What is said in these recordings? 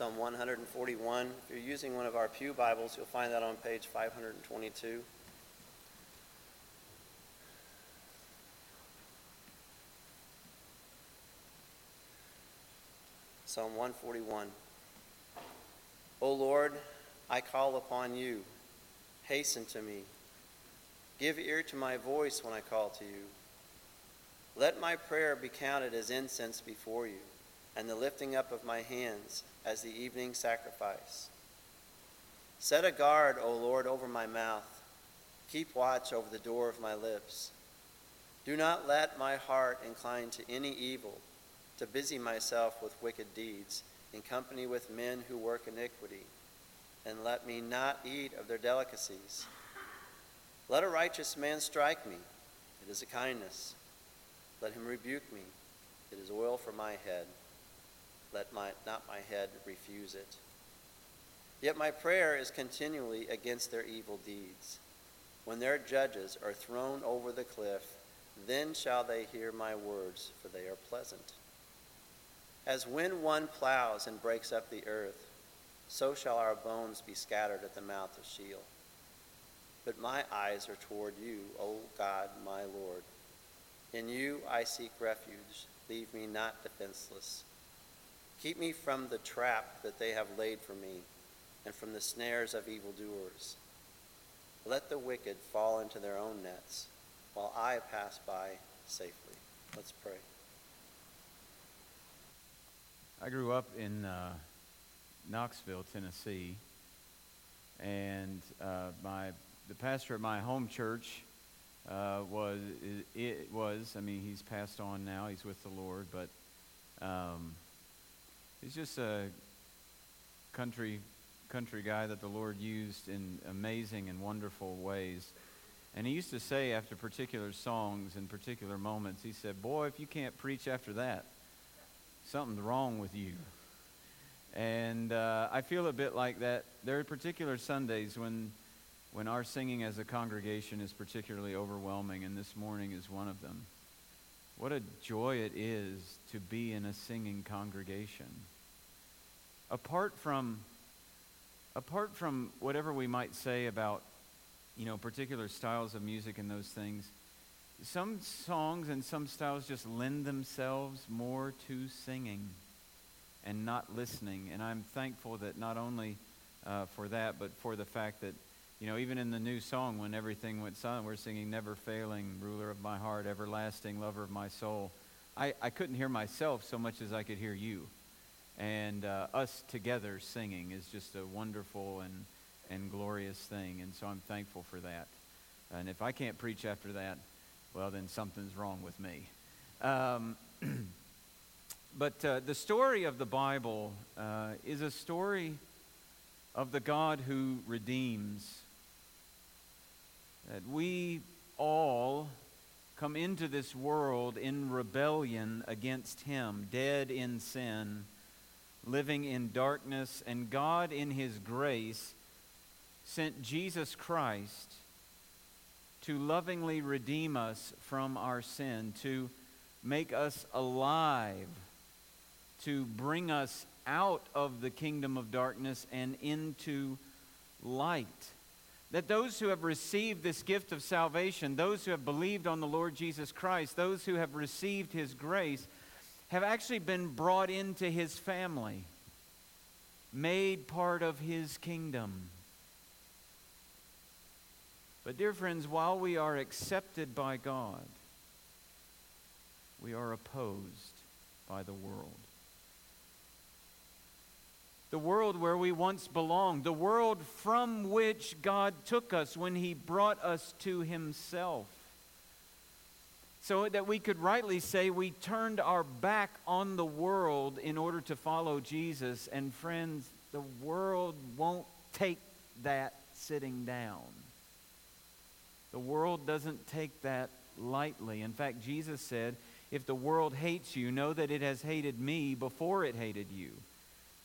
Psalm 141. If you're using one of our Pew Bibles, you'll find that on page 522. Psalm 141. O Lord, I call upon you. Hasten to me. Give ear to my voice when I call to you. Let my prayer be counted as incense before you, and the lifting up of my hands as the evening sacrifice. Set a guard, O Lord, over my mouth. Keep watch over the door of my lips. Do not let my heart incline to any evil, to busy myself with wicked deeds, in company with men who work iniquity, and let me not eat of their delicacies. Let a righteous man strike me, it is a kindness. Let him rebuke me, it is oil for my head. Let my, not my head refuse it. Yet my prayer is continually against their evil deeds. When their judges are thrown over the cliff, then shall they hear my words, for they are pleasant. As when one plows and breaks up the earth, so shall our bones be scattered at the mouth of Sheol. But my eyes are toward you, O God, my Lord. In you I seek refuge. Leave me not defenseless. Keep me from the trap that they have laid for me, and from the snares of evildoers. Let the wicked fall into their own nets, while I pass by safely. Let's pray. I grew up in uh, Knoxville, Tennessee, and uh, my the pastor at my home church uh, was it was I mean he's passed on now he's with the Lord but um, he's just a country country guy that the Lord used in amazing and wonderful ways. And he used to say after particular songs and particular moments, he said, Boy, if you can't preach after that, something's wrong with you. And uh, I feel a bit like that. There are particular Sundays when, when our singing as a congregation is particularly overwhelming, and this morning is one of them. What a joy it is to be in a singing congregation. Apart from, apart from whatever we might say about you know, particular styles of music and those things, some songs and some styles just lend themselves more to singing and not listening. And I'm thankful that not only uh, for that, but for the fact that, you know, even in the new song, when everything went silent, we're singing Never Failing, Ruler of My Heart, Everlasting, Lover of My Soul. I, I couldn't hear myself so much as I could hear you. And uh, us together singing is just a wonderful and, and glorious thing. And so I'm thankful for that. And if I can't preach after that, well, then something's wrong with me. Um, but uh, the story of the Bible uh, is a story of the God who redeems. That we all come into this world in rebellion against Him, dead in sin, living in darkness, and God, in His grace, sent Jesus Christ to lovingly redeem us from our sin, to make us alive, to bring us out of the kingdom of darkness and into light. That those who have received this gift of salvation, those who have believed on the Lord Jesus Christ, those who have received his grace, have actually been brought into his family, made part of his kingdom. But, dear friends, while we are accepted by God, we are opposed by the world. The world where we once belonged, the world from which God took us when He brought us to Himself. So that we could rightly say we turned our back on the world in order to follow Jesus. And, friends, the world won't take that sitting down. The world doesn't take that lightly. In fact, Jesus said, If the world hates you, know that it has hated me before it hated you.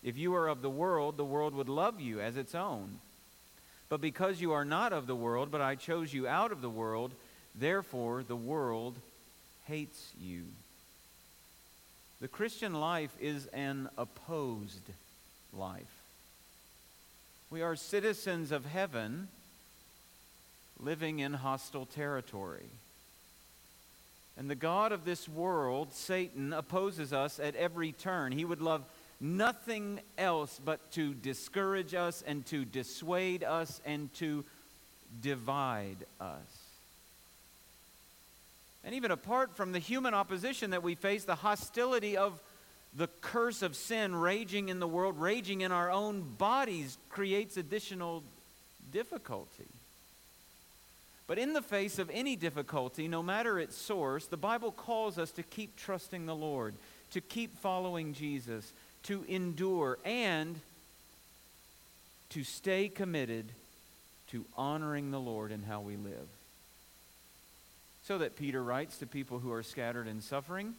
If you are of the world, the world would love you as its own. But because you are not of the world, but I chose you out of the world, therefore the world hates you. The Christian life is an opposed life. We are citizens of heaven living in hostile territory. And the God of this world, Satan, opposes us at every turn. He would love nothing else but to discourage us and to dissuade us and to divide us. And even apart from the human opposition that we face, the hostility of the curse of sin raging in the world, raging in our own bodies, creates additional difficulty. But in the face of any difficulty, no matter its source, the Bible calls us to keep trusting the Lord, to keep following Jesus, to endure, and to stay committed to honoring the Lord in how we live. So that Peter writes to people who are scattered in suffering,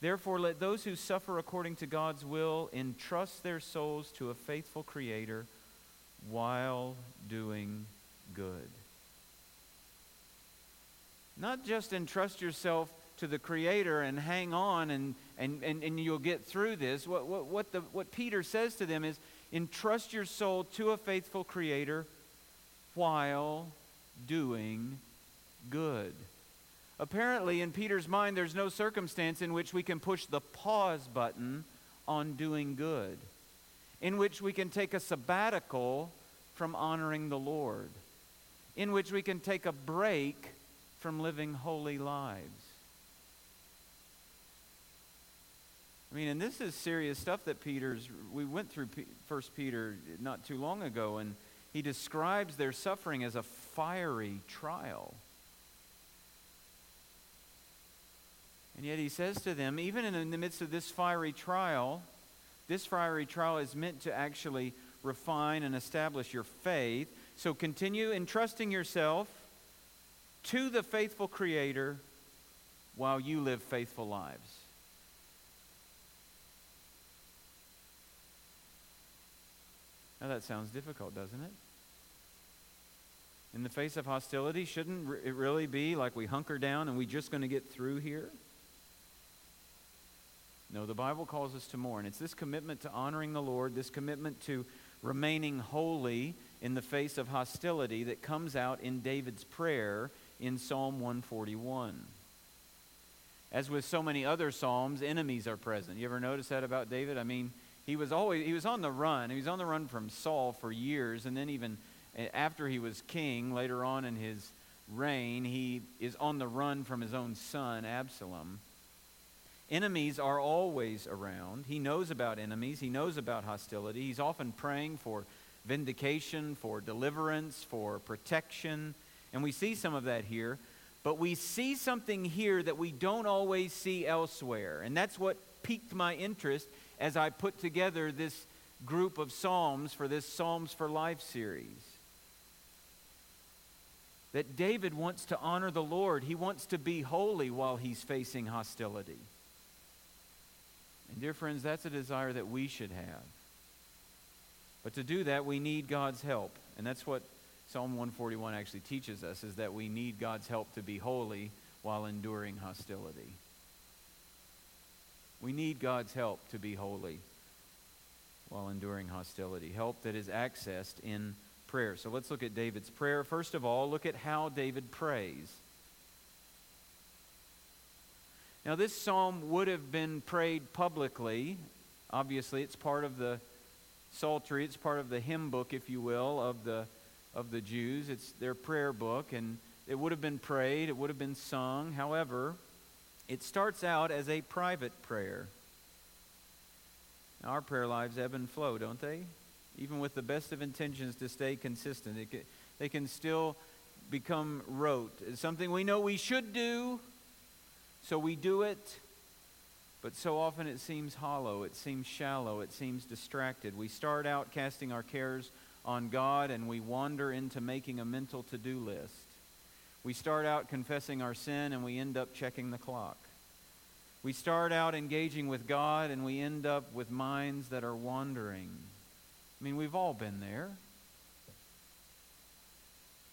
Therefore, let those who suffer according to God's will entrust their souls to a faithful Creator while doing good. Not just entrust yourself to the Creator and hang on and, and, and, and you'll get through this. What, what, what, the, what Peter says to them is entrust your soul to a faithful Creator while doing good. Apparently, in Peter's mind, there's no circumstance in which we can push the pause button on doing good, in which we can take a sabbatical from honoring the Lord, in which we can take a break from living holy lives. I mean, and this is serious stuff that Peter's, we went through First Peter not too long ago, and he describes their suffering as a fiery trial. And yet he says to them, even in the midst of this fiery trial, this fiery trial is meant to actually refine and establish your faith. So continue entrusting yourself to the faithful Creator while you live faithful lives. Now that sounds difficult, doesn't it? In the face of hostility, shouldn't it really be like we hunker down and we just going to get through here? No, the Bible calls us to more, and it's this commitment to honoring the Lord, this commitment to remaining holy in the face of hostility that comes out in David's prayer in Psalm 141. As with so many other psalms, enemies are present. You ever notice that about David? I mean, he was always he was on the run. He was on the run from Saul for years, and then even eh, after he was king, later on in his reign, he is on the run from his own son Absalom. Enemies are always around. He knows about enemies. He knows about hostility. He's often praying for vindication, for deliverance, for protection. And we see some of that here. But we see something here that we don't always see elsewhere. And that's what piqued my interest as I put together this group of Psalms for this Psalms for Life series. That David wants to honor the Lord, he wants to be holy while he's facing hostility. And, dear friends, that's a desire that we should have. But to do that, we need God's help. And that's what Psalm 141 actually teaches us is that we need God's help to be holy while enduring hostility. We need God's help to be holy while enduring hostility, help that is accessed in prayer. So let's look at David's prayer. First of all, look at how David prays. Now, this psalm would have been prayed publicly. Obviously, it's part of the psaltery, it's part of the hymn book, if you will, of the of the Jews. It's their prayer book, and it would have been prayed, it would have been sung. However, it starts out as a private prayer. Now, our prayer lives ebb and flow, don't they? Even with the best of intentions to stay consistent, can, they can still become rote. It's something we know we should do, so we do it, but so often it seems hollow, it seems shallow, it seems distracted. We start out casting our cares on God and we wander into making a mental to do list. We start out confessing our sin and we end up checking the clock. We start out engaging with God and we end up with minds that are wandering. I mean, we've all been there.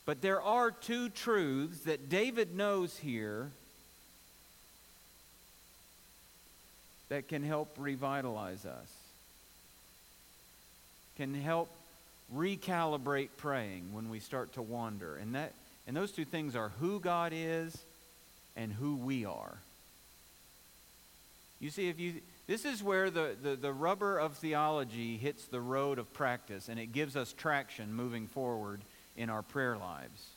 But there are two truths that David knows here that can help revitalize us. can help recalibrate praying when we start to wander. And, that, and those two things are who God is and who we are. You see, if you, this is where the, the, the rubber of theology hits the road of practice, and it gives us traction moving forward in our prayer lives.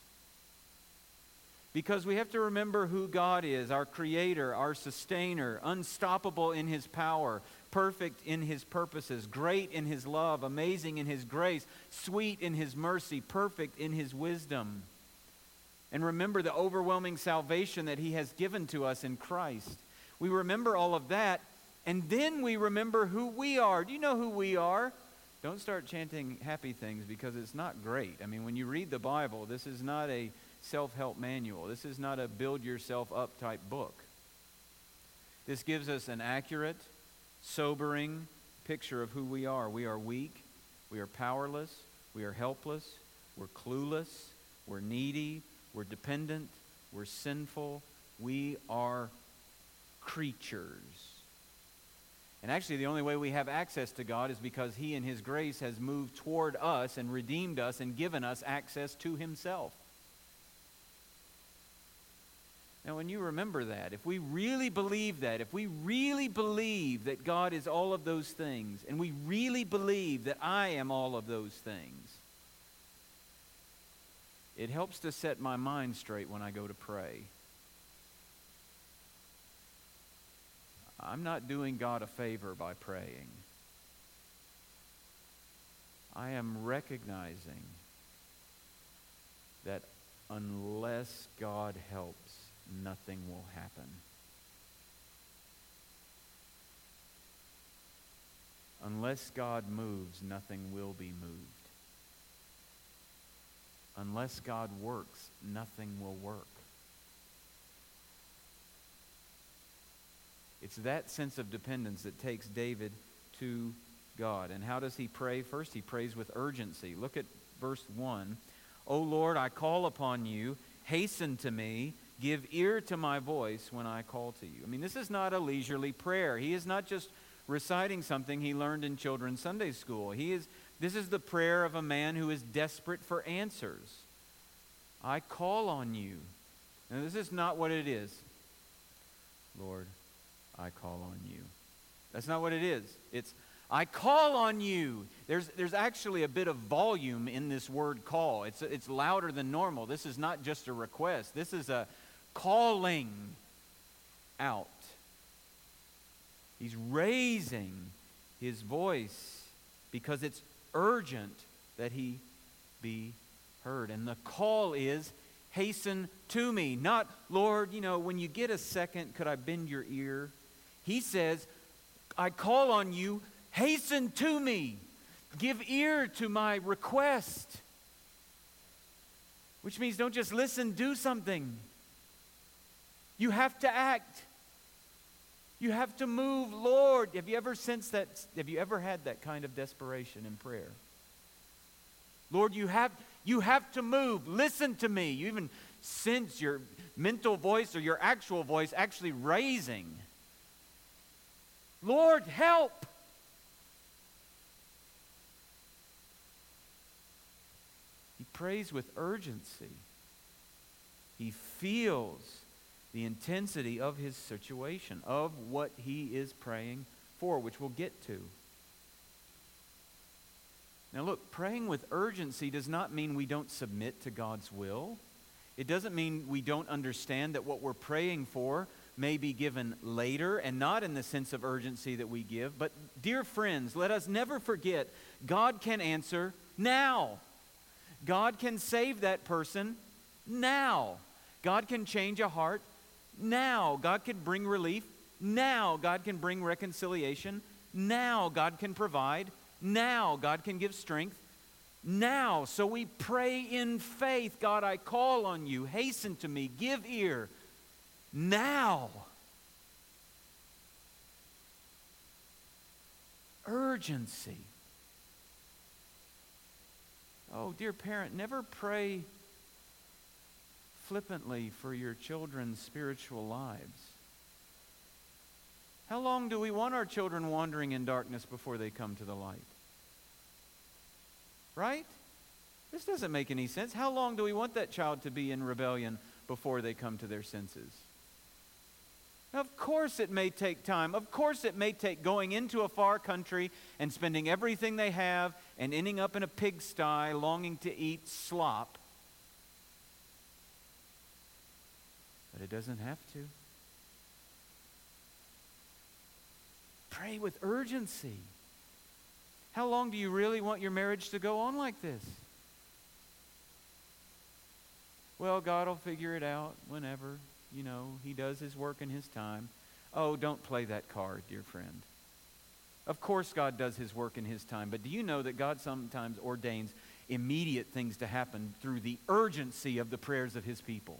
Because we have to remember who God is our creator, our sustainer, unstoppable in his power, perfect in his purposes, great in his love, amazing in his grace, sweet in his mercy, perfect in his wisdom. And remember the overwhelming salvation that he has given to us in Christ. We remember all of that, and then we remember who we are. Do you know who we are? Don't start chanting happy things because it's not great. I mean, when you read the Bible, this is not a self help manual, this is not a build yourself up type book. This gives us an accurate, sobering picture of who we are. We are weak, we are powerless, we are helpless, we're clueless, we're needy, we're dependent, we're sinful, we are creatures. And actually, the only way we have access to God is because He, in His grace, has moved toward us and redeemed us and given us access to Himself. Now, when you remember that, if we really believe that, if we really believe that God is all of those things, and we really believe that I am all of those things, it helps to set my mind straight when I go to pray. I'm not doing God a favor by praying. I am recognizing that unless God helps, nothing will happen. Unless God moves, nothing will be moved. Unless God works, nothing will work. It's that sense of dependence that takes David to God. And how does he pray? First, he prays with urgency. Look at verse 1. O Lord, I call upon you. Hasten to me. Give ear to my voice when I call to you. I mean, this is not a leisurely prayer. He is not just reciting something he learned in children's Sunday school. He is, this is the prayer of a man who is desperate for answers. I call on you. Now, this is not what it is. Lord, I call on you. That's not what it is. It's, I call on you. There's, there's actually a bit of volume in this word call. It's, it's louder than normal. This is not just a request, this is a calling out. He's raising his voice because it's urgent that he be heard. And the call is hasten to me. Not, Lord, you know, when you get a second, could I bend your ear? He says, I call on you, hasten to me, give ear to my request. Which means don't just listen, do something. You have to act. You have to move, Lord. Have you ever sensed that? Have you ever had that kind of desperation in prayer? Lord, you have, you have to move. Listen to me. You even sense your mental voice or your actual voice actually raising. Lord, help. He prays with urgency. He feels the intensity of his situation, of what he is praying for, which we'll get to. Now, look, praying with urgency does not mean we don't submit to God's will. It doesn't mean we don't understand that what we're praying for may be given later and not in the sense of urgency that we give. But, dear friends, let us never forget God can answer now. God can save that person now. God can change a heart now. God can bring relief now. God can bring reconciliation now. God can provide now. God can give strength now. So we pray in faith God, I call on you. Hasten to me. Give ear now. Urgency. Oh, dear parent, never pray flippantly for your children's spiritual lives. How long do we want our children wandering in darkness before they come to the light? Right? This doesn't make any sense. How long do we want that child to be in rebellion before they come to their senses? Of course, it may take time. Of course, it may take going into a far country and spending everything they have and ending up in a pigsty longing to eat slop. But it doesn't have to. Pray with urgency. How long do you really want your marriage to go on like this? Well, God will figure it out whenever. You know, He does His work in His time. Oh, don't play that card, dear friend. Of course, God does His work in His time, but do you know that God sometimes ordains immediate things to happen through the urgency of the prayers of His people?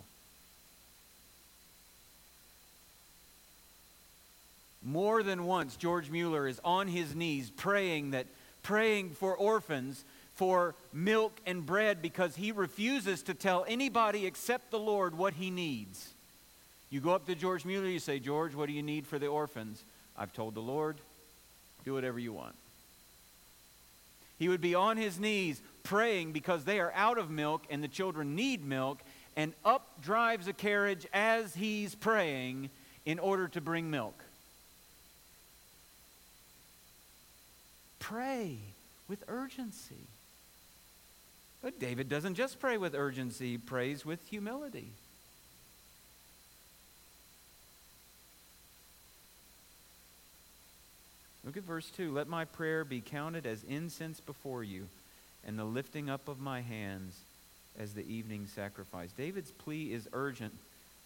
More than once, George Mueller is on his knees praying that praying for orphans for milk and bread because he refuses to tell anybody except the Lord what he needs. You go up to George Mueller, you say, George, what do you need for the orphans? I've told the Lord, do whatever you want. He would be on his knees praying because they are out of milk and the children need milk, and up drives a carriage as he's praying in order to bring milk. Pray with urgency. But David doesn't just pray with urgency, he prays with humility. Look at verse 2. Let my prayer be counted as incense before you, and the lifting up of my hands as the evening sacrifice. David's plea is urgent,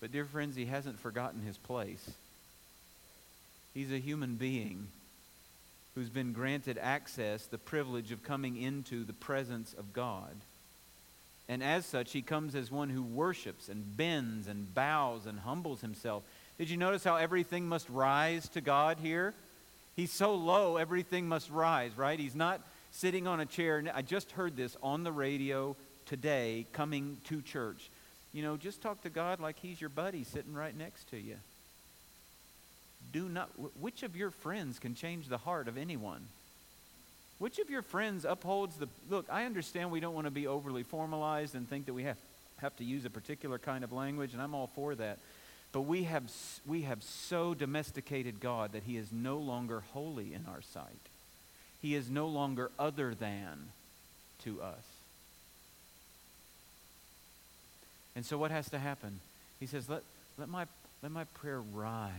but dear friends, he hasn't forgotten his place. He's a human being who's been granted access, the privilege of coming into the presence of God. And as such, he comes as one who worships and bends and bows and humbles himself. Did you notice how everything must rise to God here? He's so low, everything must rise, right? He's not sitting on a chair. I just heard this on the radio today coming to church. You know, just talk to God like he's your buddy sitting right next to you do not, which of your friends can change the heart of anyone? Which of your friends upholds the, look, I understand we don't want to be overly formalized and think that we have, have to use a particular kind of language, and I'm all for that. But we have, we have so domesticated God that he is no longer holy in our sight. He is no longer other than to us. And so what has to happen? He says, let, let, my, let my prayer rise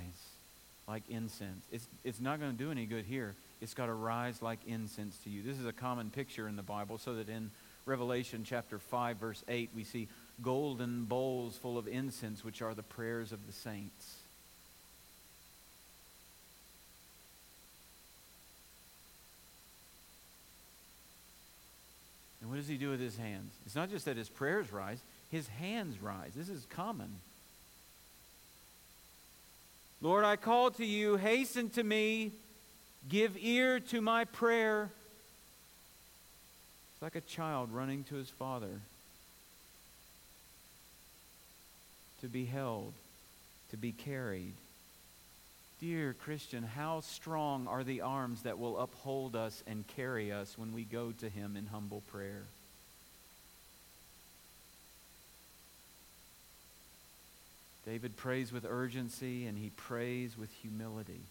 like incense. It's, it's not going to do any good here. It's got to rise like incense to you. This is a common picture in the Bible, so that in Revelation chapter 5, verse 8, we see golden bowls full of incense, which are the prayers of the saints. And what does he do with his hands? It's not just that his prayers rise, his hands rise. This is common. Lord, I call to you, hasten to me, give ear to my prayer. It's like a child running to his father to be held, to be carried. Dear Christian, how strong are the arms that will uphold us and carry us when we go to him in humble prayer? David prays with urgency and he prays with humility.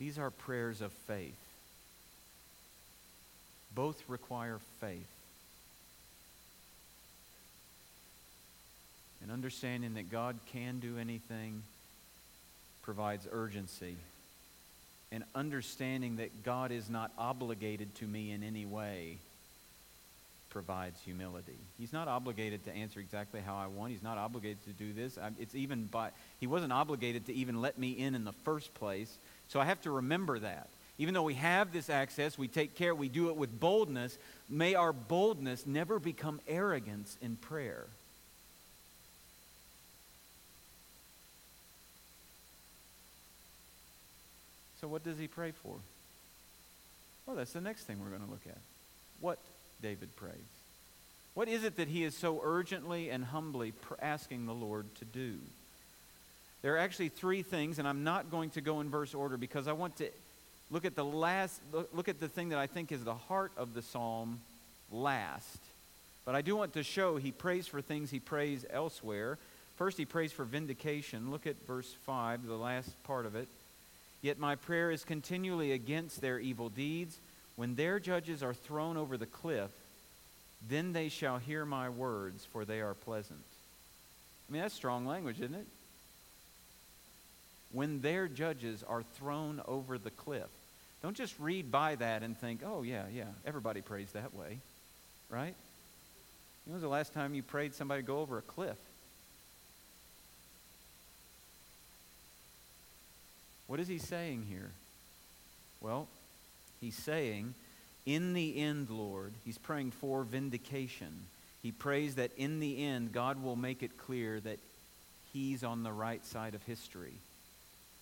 These are prayers of faith. Both require faith. And understanding that God can do anything provides urgency. And understanding that God is not obligated to me in any way provides humility. He's not obligated to answer exactly how I want. He's not obligated to do this. It's even by, he wasn't obligated to even let me in in the first place. So I have to remember that. Even though we have this access, we take care, we do it with boldness. May our boldness never become arrogance in prayer. So, what does he pray for? Well, that's the next thing we're going to look at. What David prays? What is it that he is so urgently and humbly asking the Lord to do? There are actually three things, and I'm not going to go in verse order because I want to look at the last, look, at the thing that I think is the heart of the psalm last. But I do want to show he prays for things he prays elsewhere. First, he prays for vindication. Look at verse 5, the last part of it. Yet my prayer is continually against their evil deeds. When their judges are thrown over the cliff, then they shall hear my words, for they are pleasant. I mean, that's strong language, isn't it? When their judges are thrown over the cliff. Don't just read by that and think, oh, yeah, yeah, everybody prays that way, right? When was the last time you prayed somebody go over a cliff? What is he saying here? Well, he's saying, in the end, Lord, he's praying for vindication. He prays that in the end, God will make it clear that he's on the right side of history,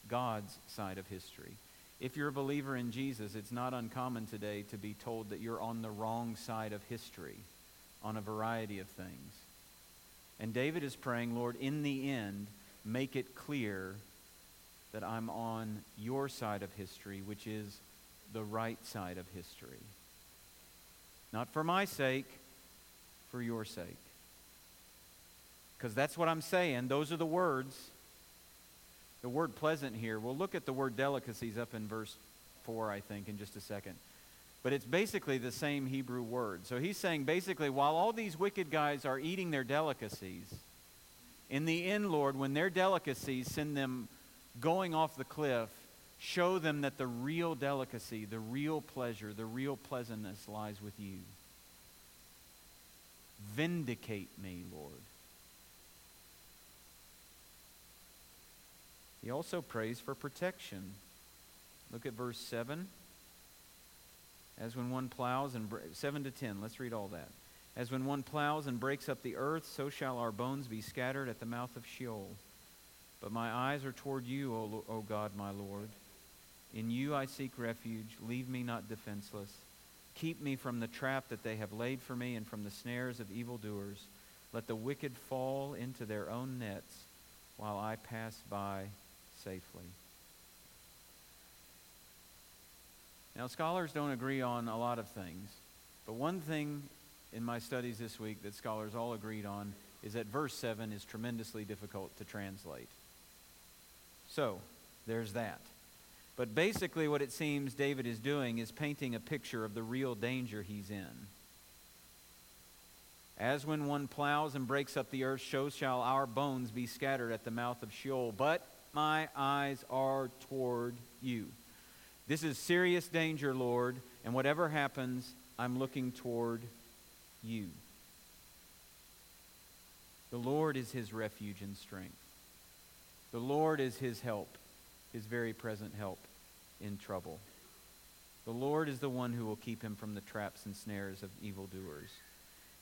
God's side of history. If you're a believer in Jesus, it's not uncommon today to be told that you're on the wrong side of history on a variety of things. And David is praying, Lord, in the end, make it clear that I'm on your side of history, which is the right side of history. Not for my sake, for your sake. Because that's what I'm saying. Those are the words. The word pleasant here, we'll look at the word delicacies up in verse 4, I think, in just a second. But it's basically the same Hebrew word. So he's saying basically, while all these wicked guys are eating their delicacies, in the end, Lord, when their delicacies send them going off the cliff, show them that the real delicacy, the real pleasure, the real pleasantness lies with you. Vindicate me, Lord. He also prays for protection. Look at verse 7. As when one plows and 7 to 10, let's read all that. As when one plows and breaks up the earth, so shall our bones be scattered at the mouth of Sheol. But my eyes are toward you, O, o God, my Lord. In you I seek refuge. Leave me not defenseless. Keep me from the trap that they have laid for me and from the snares of evildoers. Let the wicked fall into their own nets while I pass by safely. Now, scholars don't agree on a lot of things, but one thing in my studies this week that scholars all agreed on is that verse 7 is tremendously difficult to translate. So, there's that. But basically, what it seems David is doing is painting a picture of the real danger he's in. As when one plows and breaks up the earth, so shall our bones be scattered at the mouth of Sheol. But my eyes are toward you. This is serious danger, Lord, and whatever happens, I'm looking toward you. The Lord is his refuge and strength. The Lord is his help, his very present help in trouble. The Lord is the one who will keep him from the traps and snares of evildoers.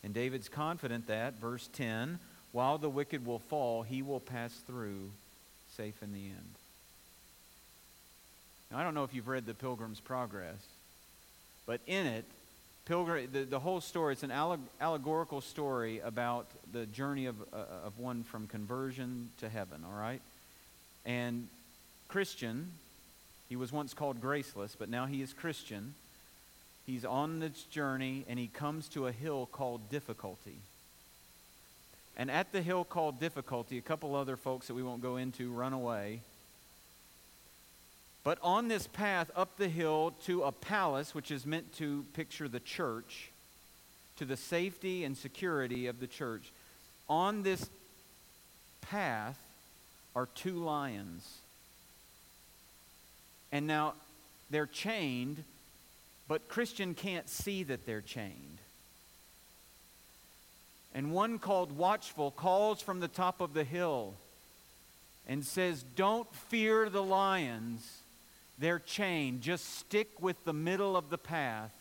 And David's confident that, verse 10, while the wicked will fall, he will pass through safe in the end. Now, I don't know if you've read The Pilgrim's Progress, but in it, Pilgrim, the, the whole story, it's an allegorical story about the journey of, uh, of one from conversion to heaven, all right? And Christian, he was once called graceless, but now he is Christian. He's on this journey and he comes to a hill called difficulty. And at the hill called difficulty, a couple other folks that we won't go into run away. But on this path up the hill to a palace, which is meant to picture the church, to the safety and security of the church, on this path are two lions. And now they're chained, but Christian can't see that they're chained. And one called Watchful calls from the top of the hill and says, Don't fear the lions. They're chained. Just stick with the middle of the path,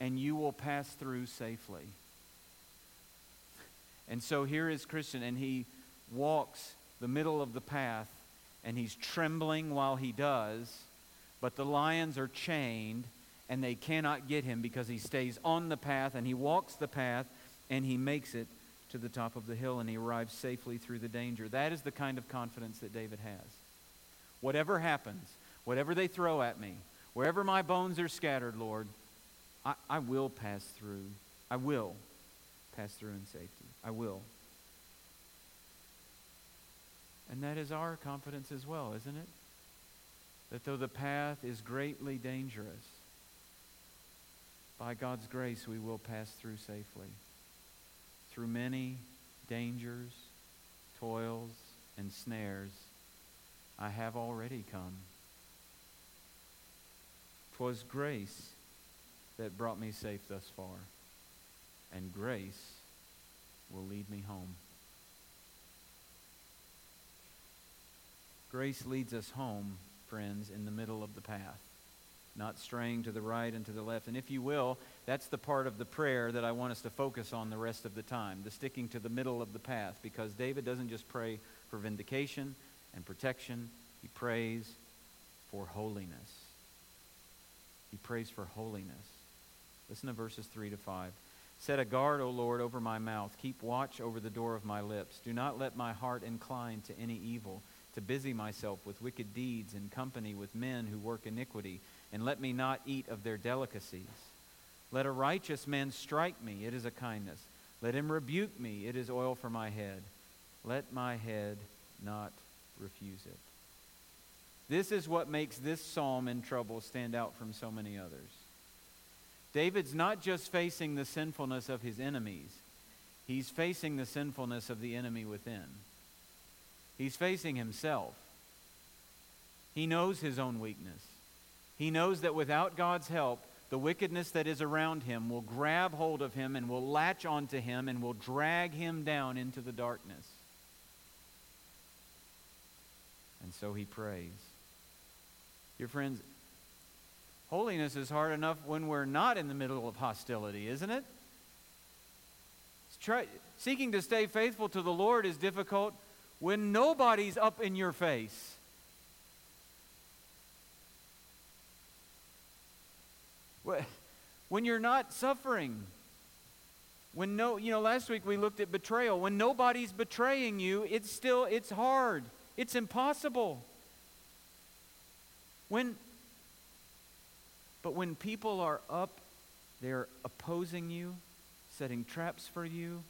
and you will pass through safely. And so here is Christian, and he walks the middle of the path, and he's trembling while he does, but the lions are chained, and they cannot get him because he stays on the path, and he walks the path, and he makes it to the top of the hill, and he arrives safely through the danger. That is the kind of confidence that David has. Whatever happens, whatever they throw at me, Wherever my bones are scattered, Lord, I, I will pass through. I will pass through in safety. I will. And that is our confidence as well, isn't it? That though the path is greatly dangerous, by God's grace we will pass through safely. Through many dangers, toils, and snares, I have already come. 'Twas grace that brought me safe thus far, and grace will lead me home. Grace leads us home, friends, in the middle of the path, not straying to the right and to the left. And if you will, that's the part of the prayer that I want us to focus on the rest of the time, the sticking to the middle of the path, because David doesn't just pray for vindication and protection, he prays for holiness. He prays for holiness. Listen to verses 3 to 5. Set a guard, O Lord, over my mouth. Keep watch over the door of my lips. Do not let my heart incline to any evil to busy myself with wicked deeds in company with men who work iniquity, and let me not eat of their delicacies. Let a righteous man strike me, it is a kindness. Let him rebuke me, it is oil for my head. Let my head not refuse it. This is what makes this psalm in trouble stand out from so many others. David's not just facing the sinfulness of his enemies, he's facing the sinfulness of the enemy within. He's facing himself. He knows his own weakness. He knows that without God's help, the wickedness that is around him will grab hold of him and will latch onto him and will drag him down into the darkness. And so he prays. Dear friends, holiness is hard enough when we're not in the middle of hostility, isn't it? Try, seeking to stay faithful to the Lord is difficult when nobody's up in your face. When you're not suffering. When no, you know, last week we looked at betrayal. When nobody's betraying you, it's still, it's hard. It's impossible. When, but when people are up, they're opposing you, setting traps for you,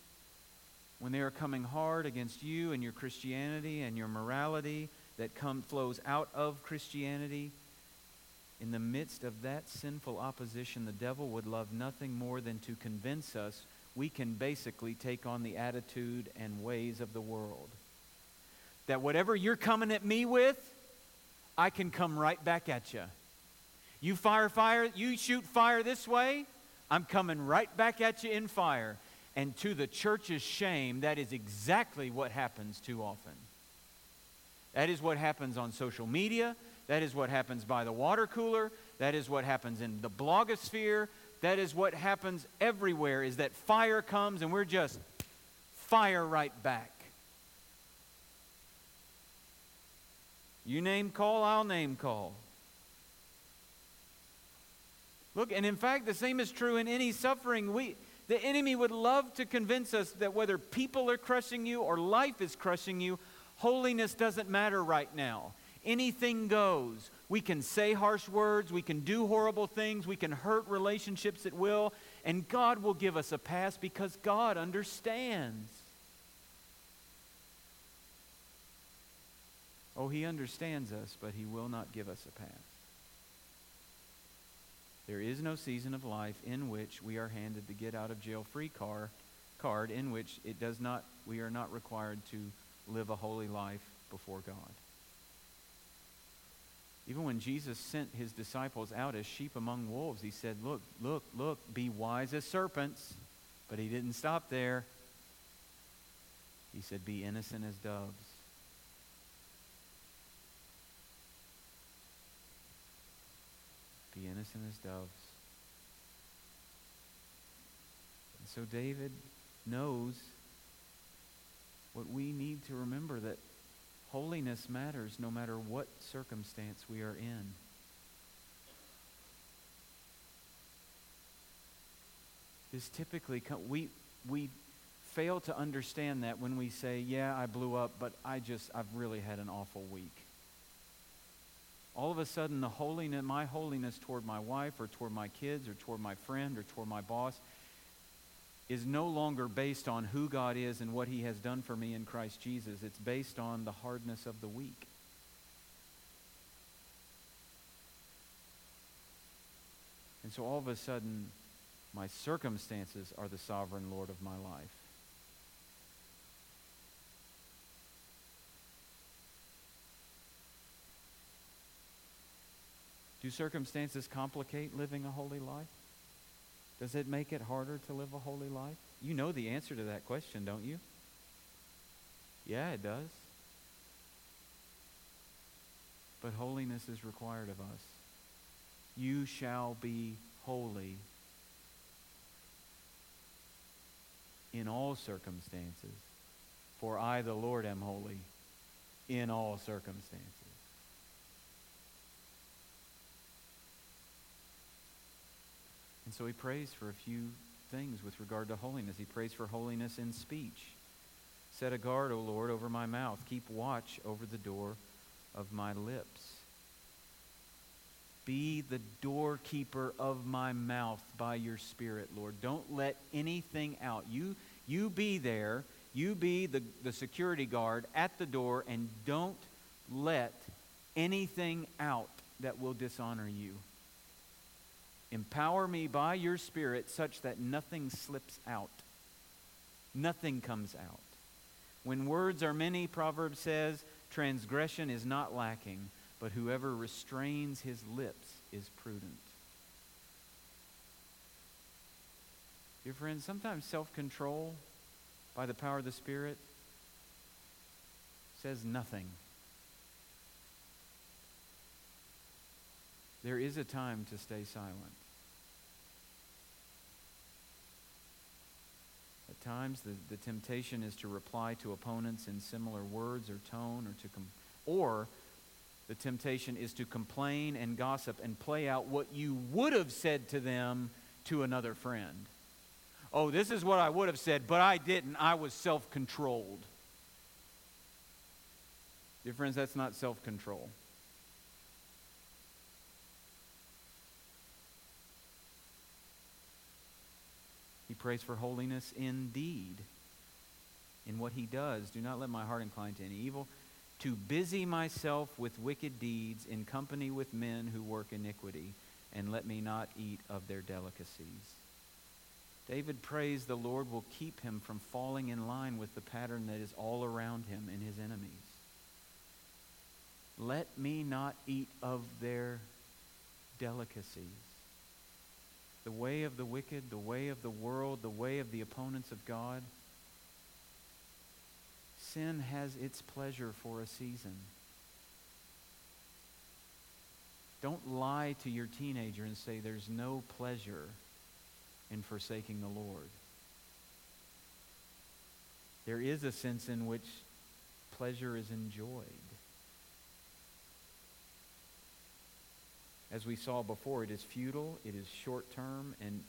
when they are coming hard against you and your Christianity and your morality that come, flows out of Christianity, in the midst of that sinful opposition, the devil would love nothing more than to convince us we can basically take on the attitude and ways of the world. That whatever you're coming at me with, I can come right back at you. You fire fire, you shoot fire this way, I'm coming right back at you in fire. And to the church's shame, that is exactly what happens too often. That is what happens on social media. That is what happens by the water cooler. That is what happens in the blogosphere. That is what happens everywhere is that fire comes and we're just fire right back. You name call, I'll name call. Look, and in fact, the same is true in any suffering. We, the enemy would love to convince us that whether people are crushing you or life is crushing you, holiness doesn't matter right now. Anything goes. We can say harsh words, we can do horrible things, we can hurt relationships at will, and God will give us a pass because God understands. Oh, He understands us, but He will not give us a pass. There is no season of life in which we are handed the get out of jail free car, card in which it does not we are not required to live a holy life before God. Even when Jesus sent his disciples out as sheep among wolves, he said, Look, look, look, be wise as serpents. But he didn't stop there. He said, Be innocent as doves. Be innocent as doves. And so David knows what we need to remember that holiness matters no matter what circumstance we are in. Is typically we we fail to understand that when we say, "Yeah, I blew up, but I just I've really had an awful week." All of a sudden the holiness, my holiness toward my wife or toward my kids or toward my friend or toward my boss is no longer based on who God is and what he has done for me in Christ Jesus. It's based on the hardness of the week. And so all of a sudden, my circumstances are the sovereign Lord of my life. Do circumstances complicate living a holy life? Does it make it harder to live a holy life? You know the answer to that question, don't you? Yeah, it does. But holiness is required of us. You shall be holy in all circumstances, for I, the Lord, am holy in all circumstances. And so he prays for a few things with regard to holiness. He prays for holiness in speech. Set a guard, O Lord, over my mouth. Keep watch over the door of my lips. Be the doorkeeper of my mouth by your Spirit, Lord. Don't let anything out. You, you be there. You be the, the security guard at the door, and don't let anything out that will dishonor you. Empower me by your Spirit such that nothing slips out. Nothing comes out. When words are many, Proverbs says, transgression is not lacking, but whoever restrains his lips is prudent. Dear friends, sometimes self control by the power of the Spirit says nothing. There is a time to stay silent. At times, the, the temptation is to reply to opponents in similar words or tone, or to com- or the temptation is to complain and gossip and play out what you would have said to them to another friend. Oh, this is what I would have said, but I didn't. I was self controlled. Dear friends, that's not self control. Prays for holiness indeed in what he does. Do not let my heart incline to any evil. To busy myself with wicked deeds in company with men who work iniquity, and let me not eat of their delicacies. David prays the Lord will keep him from falling in line with the pattern that is all around him and his enemies. Let me not eat of their delicacies the way of the wicked, the way of the world, the way of the opponents of God. Sin has its pleasure for a season. Don't lie to your teenager and say there's no pleasure in forsaking the Lord. There is a sense in which pleasure is enjoyed. As we saw before, it is futile, it is short term, and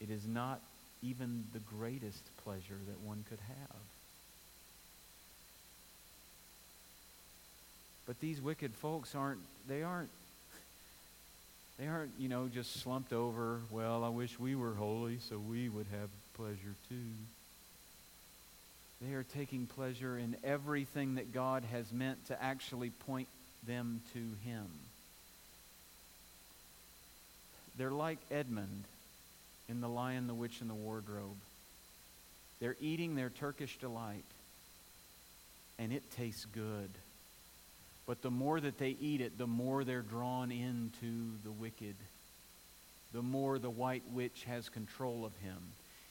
it is not even the greatest pleasure that one could have. But these wicked folks aren't, they aren't, they aren't, you know, just slumped over, well, I wish we were holy so we would have pleasure too. They are taking pleasure in everything that God has meant to actually point them to Him. They're like Edmund in The Lion, the Witch, and the Wardrobe. They're eating their Turkish delight, and it tastes good. But the more that they eat it, the more they're drawn into the wicked, the more the white witch has control of him.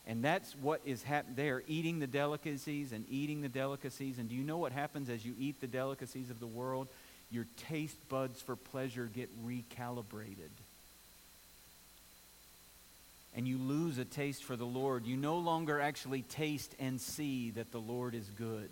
And that's what is happening. They are eating the delicacies and eating the delicacies. And do you know what happens as you eat the delicacies of the world? Your taste buds for pleasure get recalibrated and you lose a taste for the Lord. You no longer actually taste and see that the Lord is good.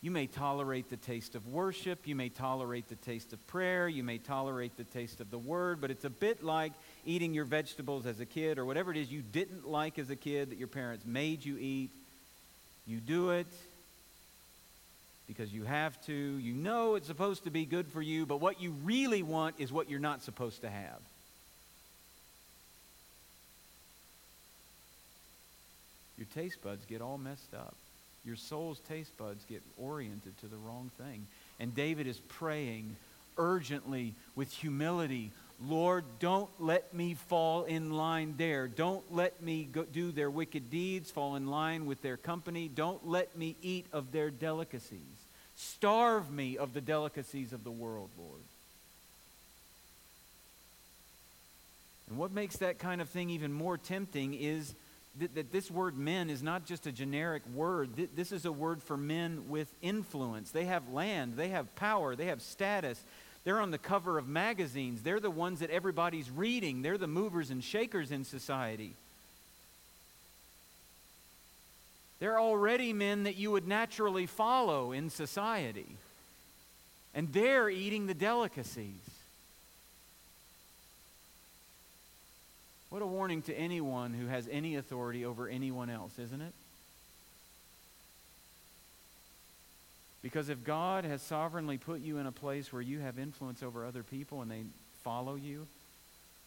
You may tolerate the taste of worship. You may tolerate the taste of prayer. You may tolerate the taste of the word, but it's a bit like eating your vegetables as a kid or whatever it is you didn't like as a kid that your parents made you eat. You do it, because you have to. You know it's supposed to be good for you, but what you really want is what you're not supposed to have. Your taste buds get all messed up. Your soul's taste buds get oriented to the wrong thing. And David is praying urgently with humility Lord, don't let me fall in line there. Don't let me go, do their wicked deeds, fall in line with their company. Don't let me eat of their delicacies. Starve me of the delicacies of the world, Lord. And what makes that kind of thing even more tempting is that, this word men is not just a generic word. This is a word for men with influence. They have land, they have power, they have status. They're on the cover of magazines. They're the ones that everybody's reading. They're the movers and shakers in society. They're already men that you would naturally follow in society. And they're eating the delicacies. What a warning to anyone who has any authority over anyone else, isn't it? Because if God has sovereignly put you in a place where you have influence over other people and they follow you,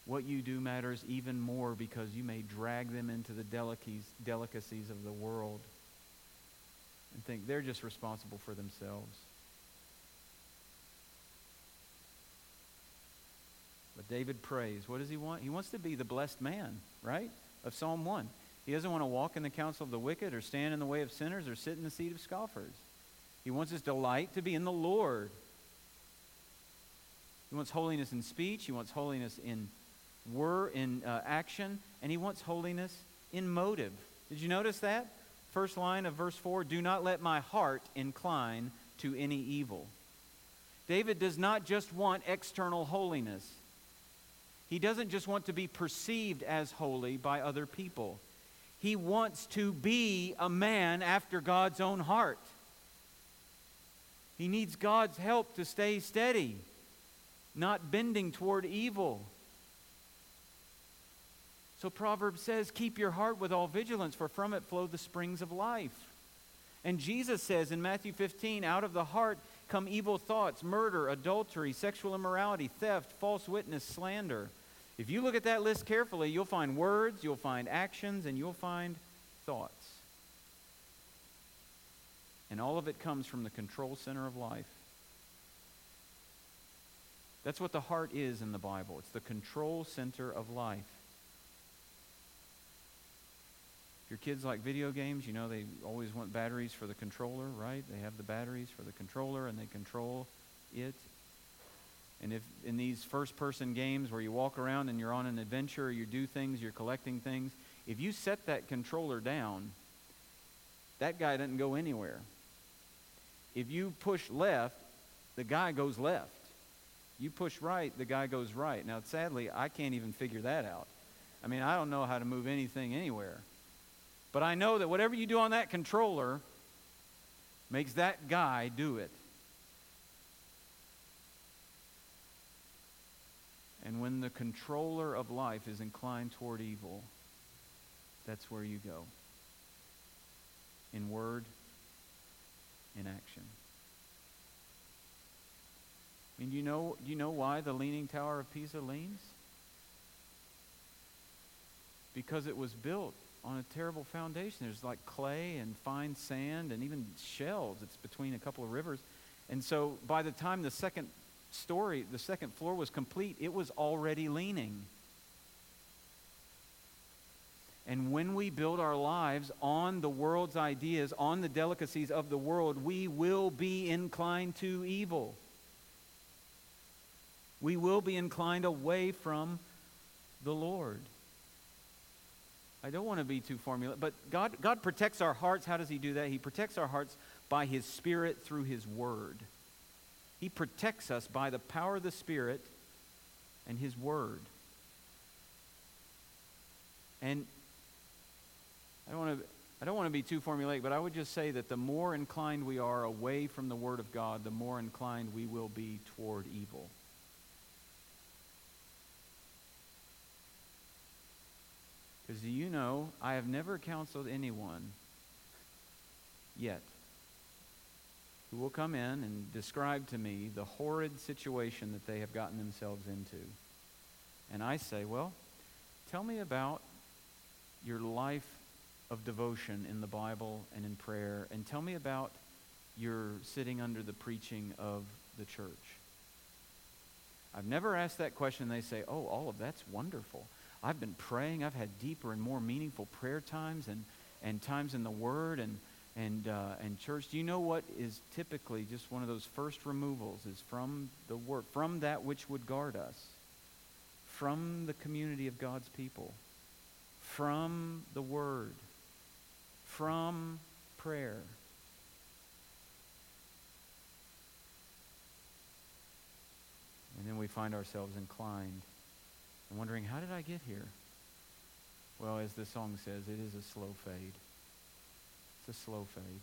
what you do matters even more because you may drag them into the delicacies of the world and think they're just responsible for themselves. But David prays. What does he want? He wants to be the blessed man, right? Of Psalm 1. He doesn't want to walk in the counsel of the wicked or stand in the way of sinners or sit in the seat of scoffers. He wants his delight to be in the Lord. He wants holiness in speech. He wants holiness in word, in uh, action, and he wants holiness in motive. Did you notice that? First line of verse 4 Do not let my heart incline to any evil. David does not just want external holiness, he doesn't just want to be perceived as holy by other people. He wants to be a man after God's own heart. He needs God's help to stay steady, not bending toward evil. So Proverbs says, Keep your heart with all vigilance, for from it flow the springs of life. And Jesus says in Matthew 15, Out of the heart come evil thoughts, murder, adultery, sexual immorality, theft, false witness, slander. If you look at that list carefully, you'll find words, you'll find actions, and you'll find thoughts. And all of it comes from the control center of life. That's what the heart is in the Bible. It's the control center of life. If your kids like video games, you know they always want batteries for the controller, right? They have the batteries for the controller and they control it. And if in these first person games where you walk around and you're on an adventure, or you do things, you're collecting things, if you set that controller down, that guy doesn't go anywhere if you push left, the guy goes left. You push right, the guy goes right. Now, sadly, I can't even figure that out. I mean, I don't know how to move anything anywhere. But I know that whatever you do on that controller makes that guy do it. And when the controller of life is inclined toward evil, that's where you go. In word, in action. I mean, you know, you know why the Leaning Tower of Pisa leans? Because it was built on a terrible foundation. There's like clay and fine sand and even shells. It's between a couple of rivers. And so by the time the second story, the second floor was complete, it was already leaning. And when we build our lives on the world's ideas, on the delicacies of the world, we will be inclined to evil. We will be inclined away from the Lord. I don't want to be too formula, but God, God protects our hearts. How does He do that? He protects our hearts by His Spirit through His Word. He protects us by the power of the Spirit and His Word. And I don't want to. I don't want to be too formulaic, but I would just say that the more inclined we are away from the Word of God, the more inclined we will be toward evil. Because do you know, I have never counseled anyone yet who will come in and describe to me the horrid situation that they have gotten themselves into. And I say, Well, tell me about your life of devotion in the Bible and in prayer, and tell me about your sitting under the preaching of the church. I've never asked that question. They say, Oh, all of that's wonderful. I've been praying. I've had deeper and more meaningful prayer times and, and times in the Word and, and, uh, and church. Do you know what is typically just one of those first removals is from the Word, from that which would guard us, from the community of God's people, from the Word, from prayer. And then we find ourselves inclined and wondering, how did I get here? Well, as the song says, it is a slow fade. A slow fade.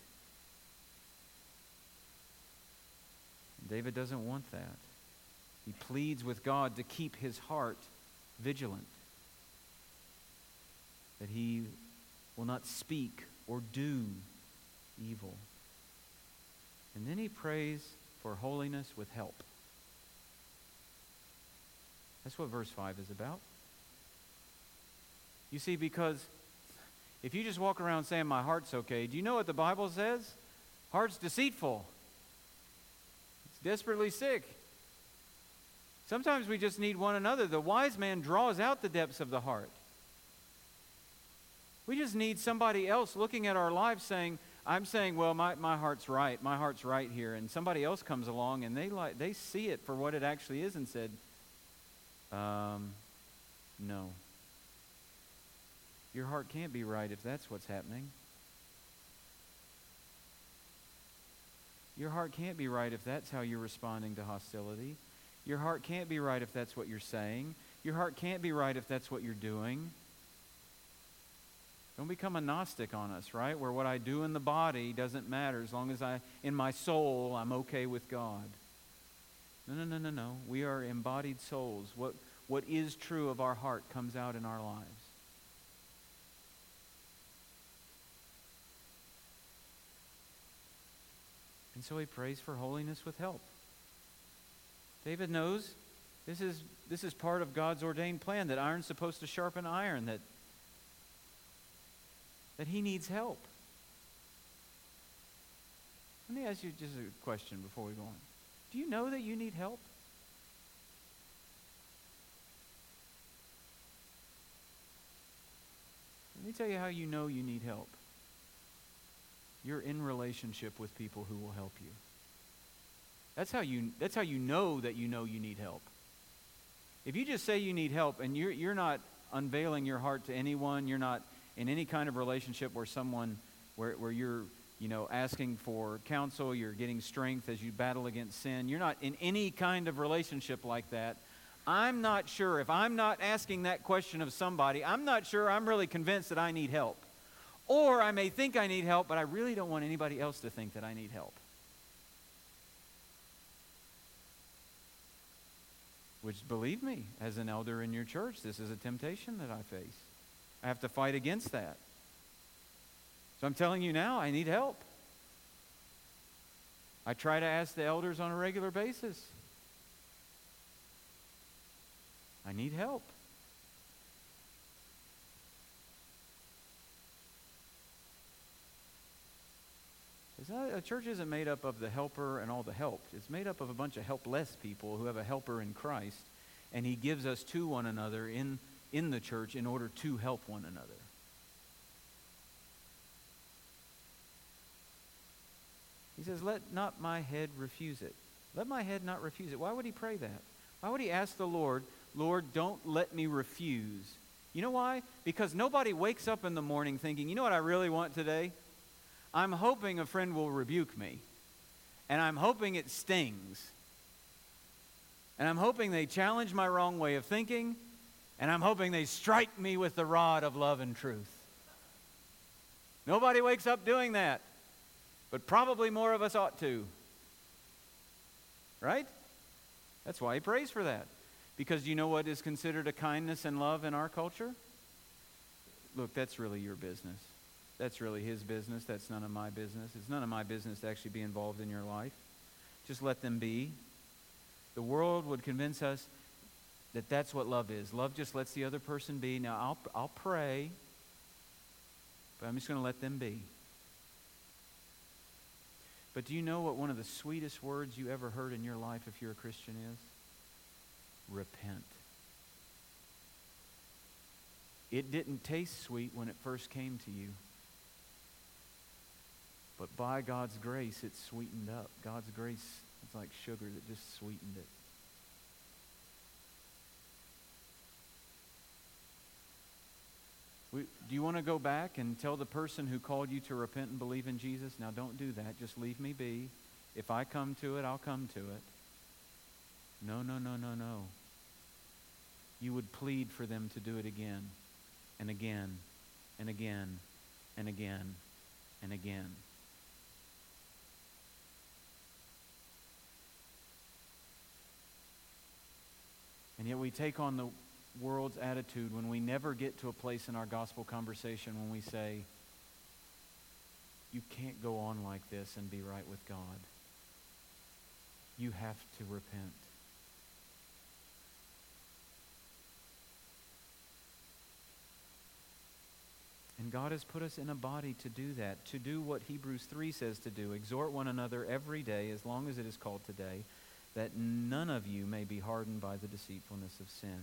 David doesn't want that. He pleads with God to keep his heart vigilant, that he will not speak or do evil. And then he prays for holiness with help. That's what verse 5 is about. You see, because if you just walk around saying, My heart's okay, do you know what the Bible says? Heart's deceitful, it's desperately sick. Sometimes we just need one another. The wise man draws out the depths of the heart. We just need somebody else looking at our lives saying, I'm saying, well, my, my heart's right. My heart's right here. And somebody else comes along and they, like, they see it for what it actually is and said, um, no. Your heart can't be right if that's what's happening. Your heart can't be right if that's how you're responding to hostility. Your heart can't be right if that's what you're saying. Your heart can't be right if that's what you're doing. Don't become a Gnostic on us, right? Where what I do in the body doesn't matter as long as I, in my soul, I'm okay with God. No, no, no, no, no. We are embodied souls. What, what is true of our heart comes out in our lives. And so he prays for holiness with help. David knows this is, this is part of God's ordained plan that iron's supposed to sharpen iron, that, that he needs help. Let me ask you just a question before we go on. Do you know that you need help? Let me tell you how you know you need help. You're in relationship with people who will help you. That's how you, that's how you know that you know you need help. If you just say you need help and you're, you're not unveiling your heart to anyone, you're not in any kind of relationship where someone, where, where you're you know, asking for counsel, you're getting strength as you battle against sin. You're not in any kind of relationship like that. I'm not sure, if I'm not asking that question of somebody, I'm not sure I'm really convinced that I need help. Or I may think I need help, but I really don't want anybody else to think that I need help. Which, believe me, as an elder in your church, this is a temptation that I face. I have to fight against that. So I'm telling you now, I need help. I try to ask the elders on a regular basis. I need help. A church isn't made up of the helper and all the helped. It's made up of a bunch of helpless people who have a helper in Christ, and he gives us to one another in, in the church in order to help one another. He says, Let not my head refuse it. Let my head not refuse it. Why would he pray that? Why would he ask the Lord, Lord, don't let me refuse? You know why? Because nobody wakes up in the morning thinking, you know what I really want today? I'm hoping a friend will rebuke me. And I'm hoping it stings. And I'm hoping they challenge my wrong way of thinking. And I'm hoping they strike me with the rod of love and truth. Nobody wakes up doing that. But probably more of us ought to. Right? That's why he prays for that. Because you know what is considered a kindness and love in our culture? Look, that's really your business. That's really his business. That's none of my business. It's none of my business to actually be involved in your life. Just let them be. The world would convince us that that's what love is. Love just lets the other person be. Now, I'll, I'll pray, but I'm just going to let them be. But do you know what one of the sweetest words you ever heard in your life if you're a Christian is? Repent. It didn't taste sweet when it first came to you. But by God's grace, it's sweetened up. God's grace is like sugar that just sweetened it. We, do you want to go back and tell the person who called you to repent and believe in Jesus? Now, don't do that. Just leave me be. If I come to it, I'll come to it. No, no, no, no, no. You would plead for them to do it again and again and again and again and again. And yet we take on the world's attitude when we never get to a place in our gospel conversation when we say, You can't go on like this and be right with God. You have to repent. And God has put us in a body to do that, to do what Hebrews 3 says to do exhort one another every day, as long as it is called today, that none of you may be hardened by the deceitfulness of sin.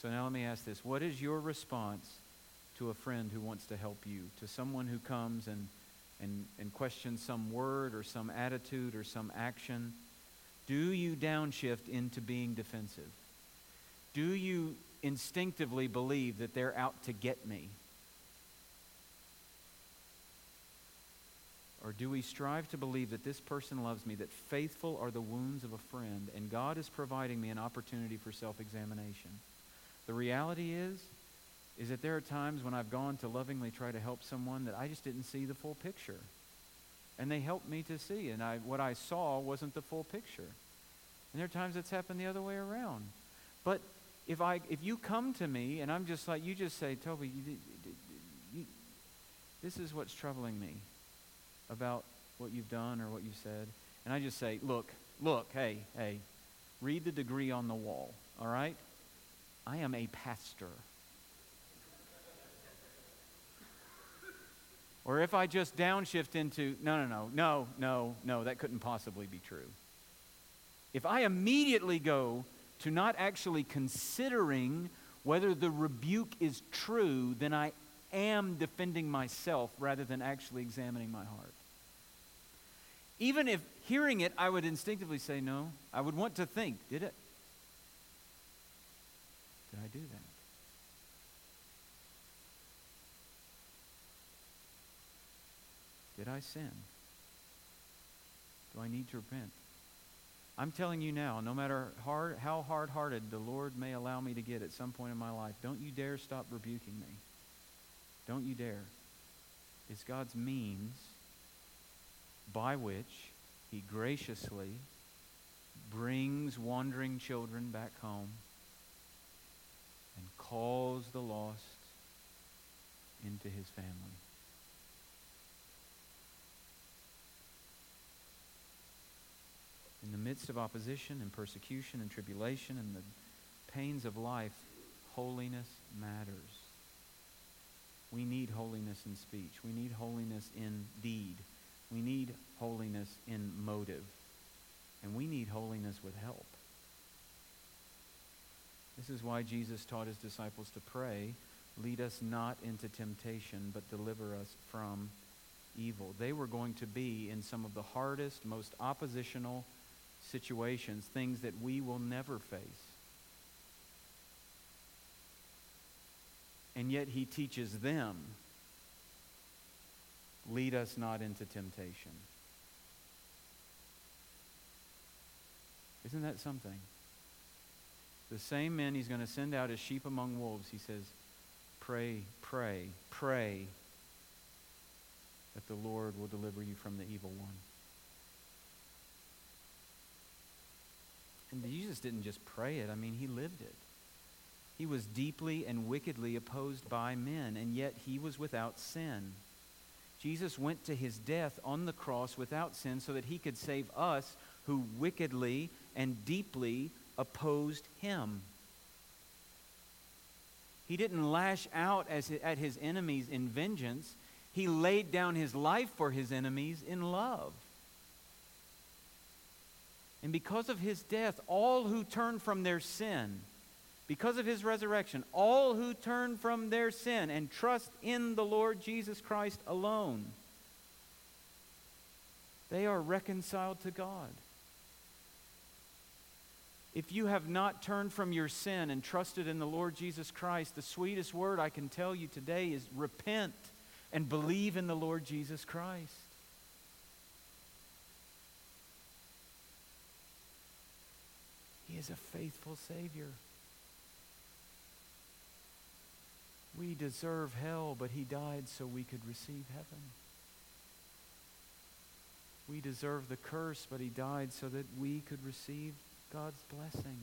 So now let me ask this What is your response to a friend who wants to help you, to someone who comes and, and, and questions some word or some attitude or some action? Do you downshift into being defensive? Do you instinctively believe that they're out to get me? Or do we strive to believe that this person loves me, that faithful are the wounds of a friend, and God is providing me an opportunity for self examination? The reality is, is that there are times when I've gone to lovingly try to help someone that I just didn't see the full picture. And they helped me to see, and I, what I saw wasn't the full picture. And there are times it's happened the other way around. But if, I, if you come to me and I'm just like, you just say, Toby, you, you, this is what's troubling me about what you've done or what you've said. And I just say, look, look, hey, hey, read the degree on the wall, all right? I am a pastor. Or if I just downshift into, no, no, no, no, no, no, that couldn't possibly be true. If I immediately go to not actually considering whether the rebuke is true, then I am defending myself rather than actually examining my heart. Even if hearing it, I would instinctively say no. I would want to think, did it? Did I do that? Did I sin? Do I need to repent? I'm telling you now, no matter hard, how hard hearted the Lord may allow me to get at some point in my life, don't you dare stop rebuking me. Don't you dare. It's God's means by which he graciously brings wandering children back home and calls the lost into his family. In the midst of opposition and persecution and tribulation and the pains of life, holiness matters. We need holiness in speech. We need holiness in deed. We need holiness in motive. And we need holiness with help. This is why Jesus taught his disciples to pray, lead us not into temptation, but deliver us from evil. They were going to be in some of the hardest, most oppositional situations, things that we will never face. And yet he teaches them, lead us not into temptation. Isn't that something? The same men he's going to send out as sheep among wolves, he says, pray, pray, pray that the Lord will deliver you from the evil one. And Jesus didn't just pray it, I mean, he lived it. He was deeply and wickedly opposed by men, and yet he was without sin. Jesus went to his death on the cross without sin so that he could save us who wickedly and deeply opposed him. He didn't lash out at his enemies in vengeance. He laid down his life for his enemies in love. And because of his death, all who turn from their sin, because of his resurrection, all who turn from their sin and trust in the Lord Jesus Christ alone, they are reconciled to God. If you have not turned from your sin and trusted in the Lord Jesus Christ, the sweetest word I can tell you today is repent and believe in the Lord Jesus Christ. He is a faithful Savior. We deserve hell, but He died so we could receive heaven. We deserve the curse, but He died so that we could receive God's blessing.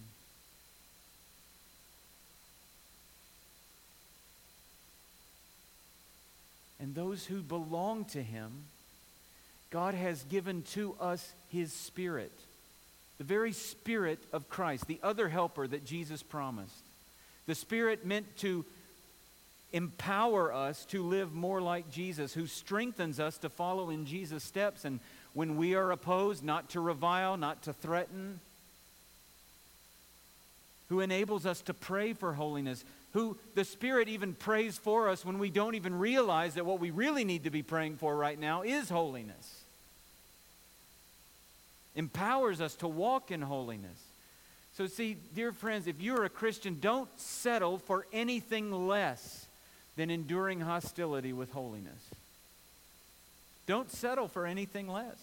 And those who belong to Him, God has given to us His Spirit, the very Spirit of Christ, the other helper that Jesus promised. The Spirit meant to empower us to live more like Jesus, who strengthens us to follow in Jesus' steps. And when we are opposed, not to revile, not to threaten, who enables us to pray for holiness, who the Spirit even prays for us when we don't even realize that what we really need to be praying for right now is holiness. Empowers us to walk in holiness. So, see, dear friends, if you're a Christian, don't settle for anything less than enduring hostility with holiness. Don't settle for anything less.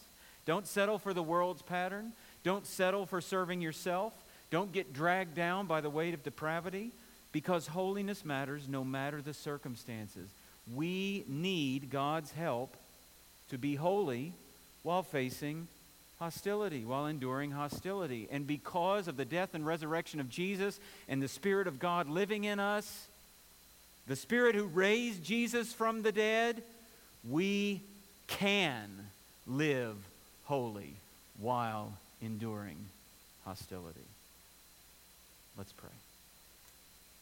Don't settle for the world's pattern. Don't settle for serving yourself. Don't get dragged down by the weight of depravity because holiness matters no matter the circumstances. We need God's help to be holy while facing hostility, while enduring hostility. And because of the death and resurrection of Jesus and the Spirit of God living in us, the Spirit who raised Jesus from the dead, we can live holy while enduring hostility. Let's pray.